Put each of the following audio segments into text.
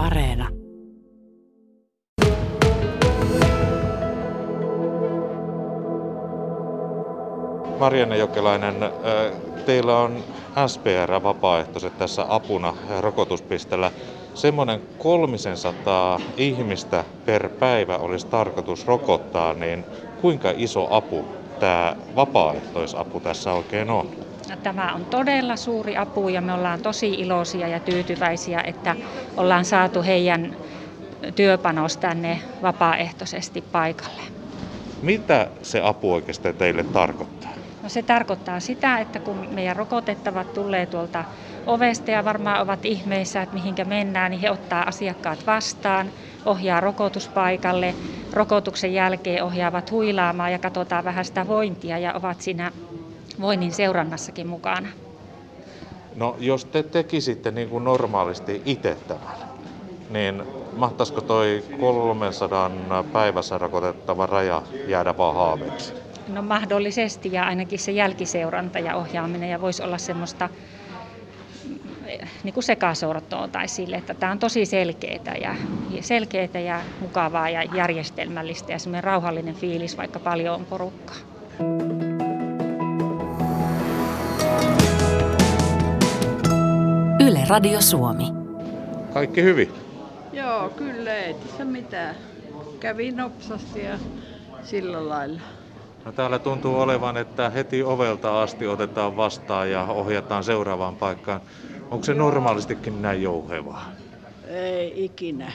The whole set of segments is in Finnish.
Areena. Marianne Jokelainen, teillä on SPR-vapaaehtoiset tässä apuna rokotuspistellä. Semmoinen 300 ihmistä per päivä olisi tarkoitus rokottaa, niin kuinka iso apu tämä vapaaehtoisapu tässä oikein on? Tämä on todella suuri apu ja me ollaan tosi iloisia ja tyytyväisiä, että ollaan saatu heidän työpanos tänne vapaaehtoisesti paikalle. Mitä se apu oikeastaan teille tarkoittaa? No se tarkoittaa sitä, että kun meidän rokotettavat tulee tuolta ovesta ja varmaan ovat ihmeissä, että mihinkä mennään, niin he ottaa asiakkaat vastaan, ohjaa rokotuspaikalle, rokotuksen jälkeen ohjaavat huilaamaan ja katsotaan vähän sitä vointia ja ovat siinä voinnin seurannassakin mukana. No jos te tekisitte niin kuin normaalisti itse tämän, niin mahtaisiko toi 300 päivässä rokotettava raja jäädä vaan haaveeksi? No mahdollisesti ja ainakin se jälkiseuranta ja ohjaaminen ja voisi olla semmoista niin kuin sekasortoa tai sille, että tämä on tosi selkeää ja, selkeää ja mukavaa ja järjestelmällistä ja semmoinen rauhallinen fiilis, vaikka paljon on porukkaa. Radio Suomi. Kaikki hyvin? Joo, kyllä ei tässä mitään. Kävi nopsasti ja sillä lailla. No täällä tuntuu olevan, että heti ovelta asti otetaan vastaan ja ohjataan seuraavaan paikkaan. Onko se normaalistikin näin jouhevaa? Ei ikinä.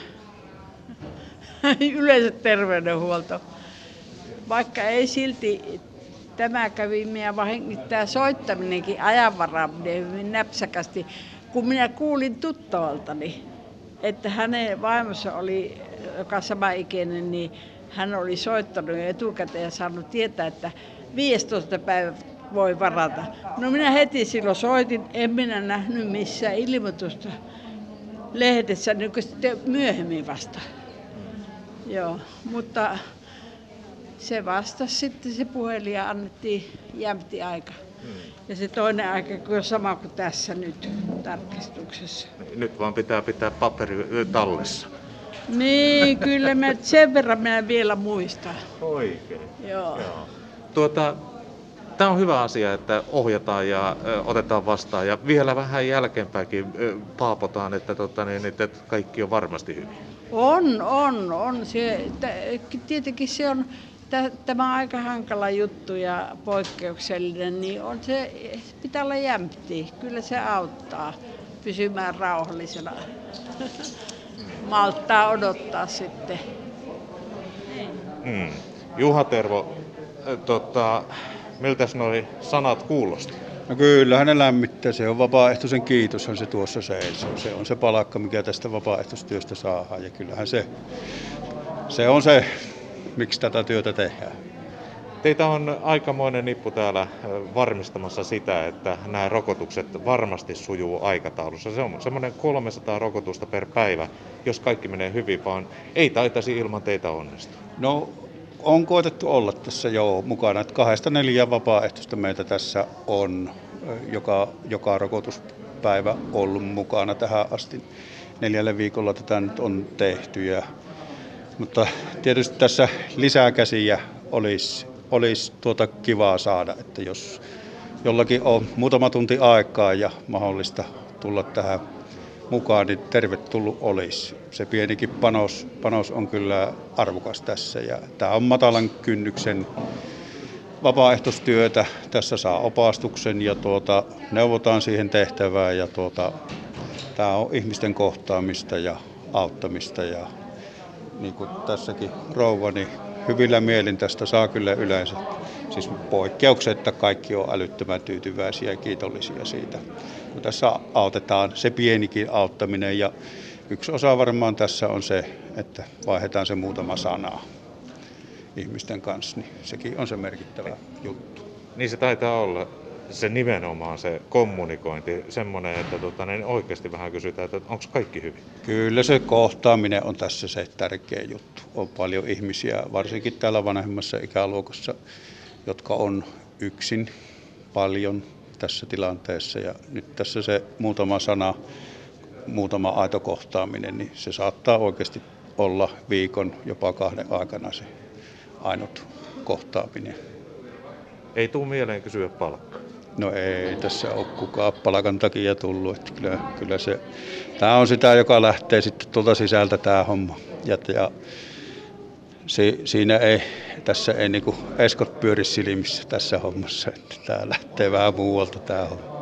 Yleensä terveydenhuolto. Vaikka ei silti tämä kävi meidän vahinko, tämä soittaminenkin ajanvaraaminen hyvin näpsäkästi. Kun minä kuulin tuttavaltani, että hänen vaimossa oli, joka sama ikäinen, niin hän oli soittanut etukäteen ja saanut tietää, että 15. päivä voi varata. No minä heti silloin soitin, en minä nähnyt missään ilmoitusta lehdessä, niin kuin sitten myöhemmin vasta. Joo, mutta se vastasi sitten se puhelin ja annettiin jämti aika. Ja se toinen aika on sama kuin tässä nyt tarkistuksessa. Nyt vaan pitää pitää paperi tallessa. Niin, kyllä mä sen verran minä vielä muistan. Oikein. Joo. Joo. Tuota, Tämä on hyvä asia, että ohjataan ja ö, otetaan vastaan ja vielä vähän jälkeenpäinkin ö, paapotaan, että, tota, niin, että kaikki on varmasti hyvin. On, on, on. Se, tietenkin se on tämä on aika hankala juttu ja poikkeuksellinen, niin on se, pitää olla jämpti. Kyllä se auttaa pysymään rauhallisena. Malttaa odottaa sitten. Mm. Juha Tervo, tota, miltäs noi sanat kuulosti? No kyllä, ne lämmittää. Se on vapaaehtoisen kiitoshan se tuossa seisoo. Se on se palakka, mikä tästä vapaaehtoistyöstä saadaan. Ja kyllähän se, se on se, miksi tätä työtä tehdään. Teitä on aikamoinen nippu täällä varmistamassa sitä, että nämä rokotukset varmasti sujuu aikataulussa. Se on semmoinen 300 rokotusta per päivä, jos kaikki menee hyvin, vaan ei taitaisi ilman teitä onnistua. No on koetettu olla tässä jo mukana, että kahdesta neljä vapaaehtoista meitä tässä on, joka, joka rokotuspäivä ollut mukana tähän asti. Neljälle viikolla tätä nyt on tehty, ja, mutta tietysti tässä lisää käsiä olisi, olisi tuota kivaa saada, että jos jollakin on muutama tunti aikaa ja mahdollista tulla tähän mukaan, niin tervetullut olisi. Se pienikin panos, panos on kyllä arvokas tässä ja tämä on matalan kynnyksen vapaaehtoistyötä. Tässä saa opastuksen ja tuota, neuvotaan siihen tehtävään ja tuota, tämä on ihmisten kohtaamista ja auttamista ja niin kuin tässäkin rouva, niin hyvillä mielin tästä saa kyllä yleensä. Siis poikkeuksetta kaikki on älyttömän tyytyväisiä ja kiitollisia siitä kun tässä autetaan, se pienikin auttaminen. Ja yksi osa varmaan tässä on se, että vaihdetaan se muutama sana ihmisten kanssa, niin sekin on se merkittävä juttu. Niin se taitaa olla se nimenomaan se kommunikointi, semmoinen, että tota, niin oikeasti vähän kysytään, että onko kaikki hyvin? Kyllä se kohtaaminen on tässä se tärkeä juttu. On paljon ihmisiä, varsinkin täällä vanhemmassa ikäluokassa, jotka on yksin paljon tässä tilanteessa. Ja nyt tässä se muutama sana muutama aito kohtaaminen, niin se saattaa oikeasti olla viikon, jopa kahden aikana se ainut kohtaaminen. Ei tuu mieleen kysyä palkkaa. No ei tässä ole kukaan palkan takia tullut. Että kyllä, kyllä se, tämä on sitä, joka lähtee sitten tuolta sisältä tämä homma. Ja, ja si, siinä ei, tässä ei niinku eskot pyöri silmissä tässä hommassa. Että tämä lähtee vähän muualta tämä homma.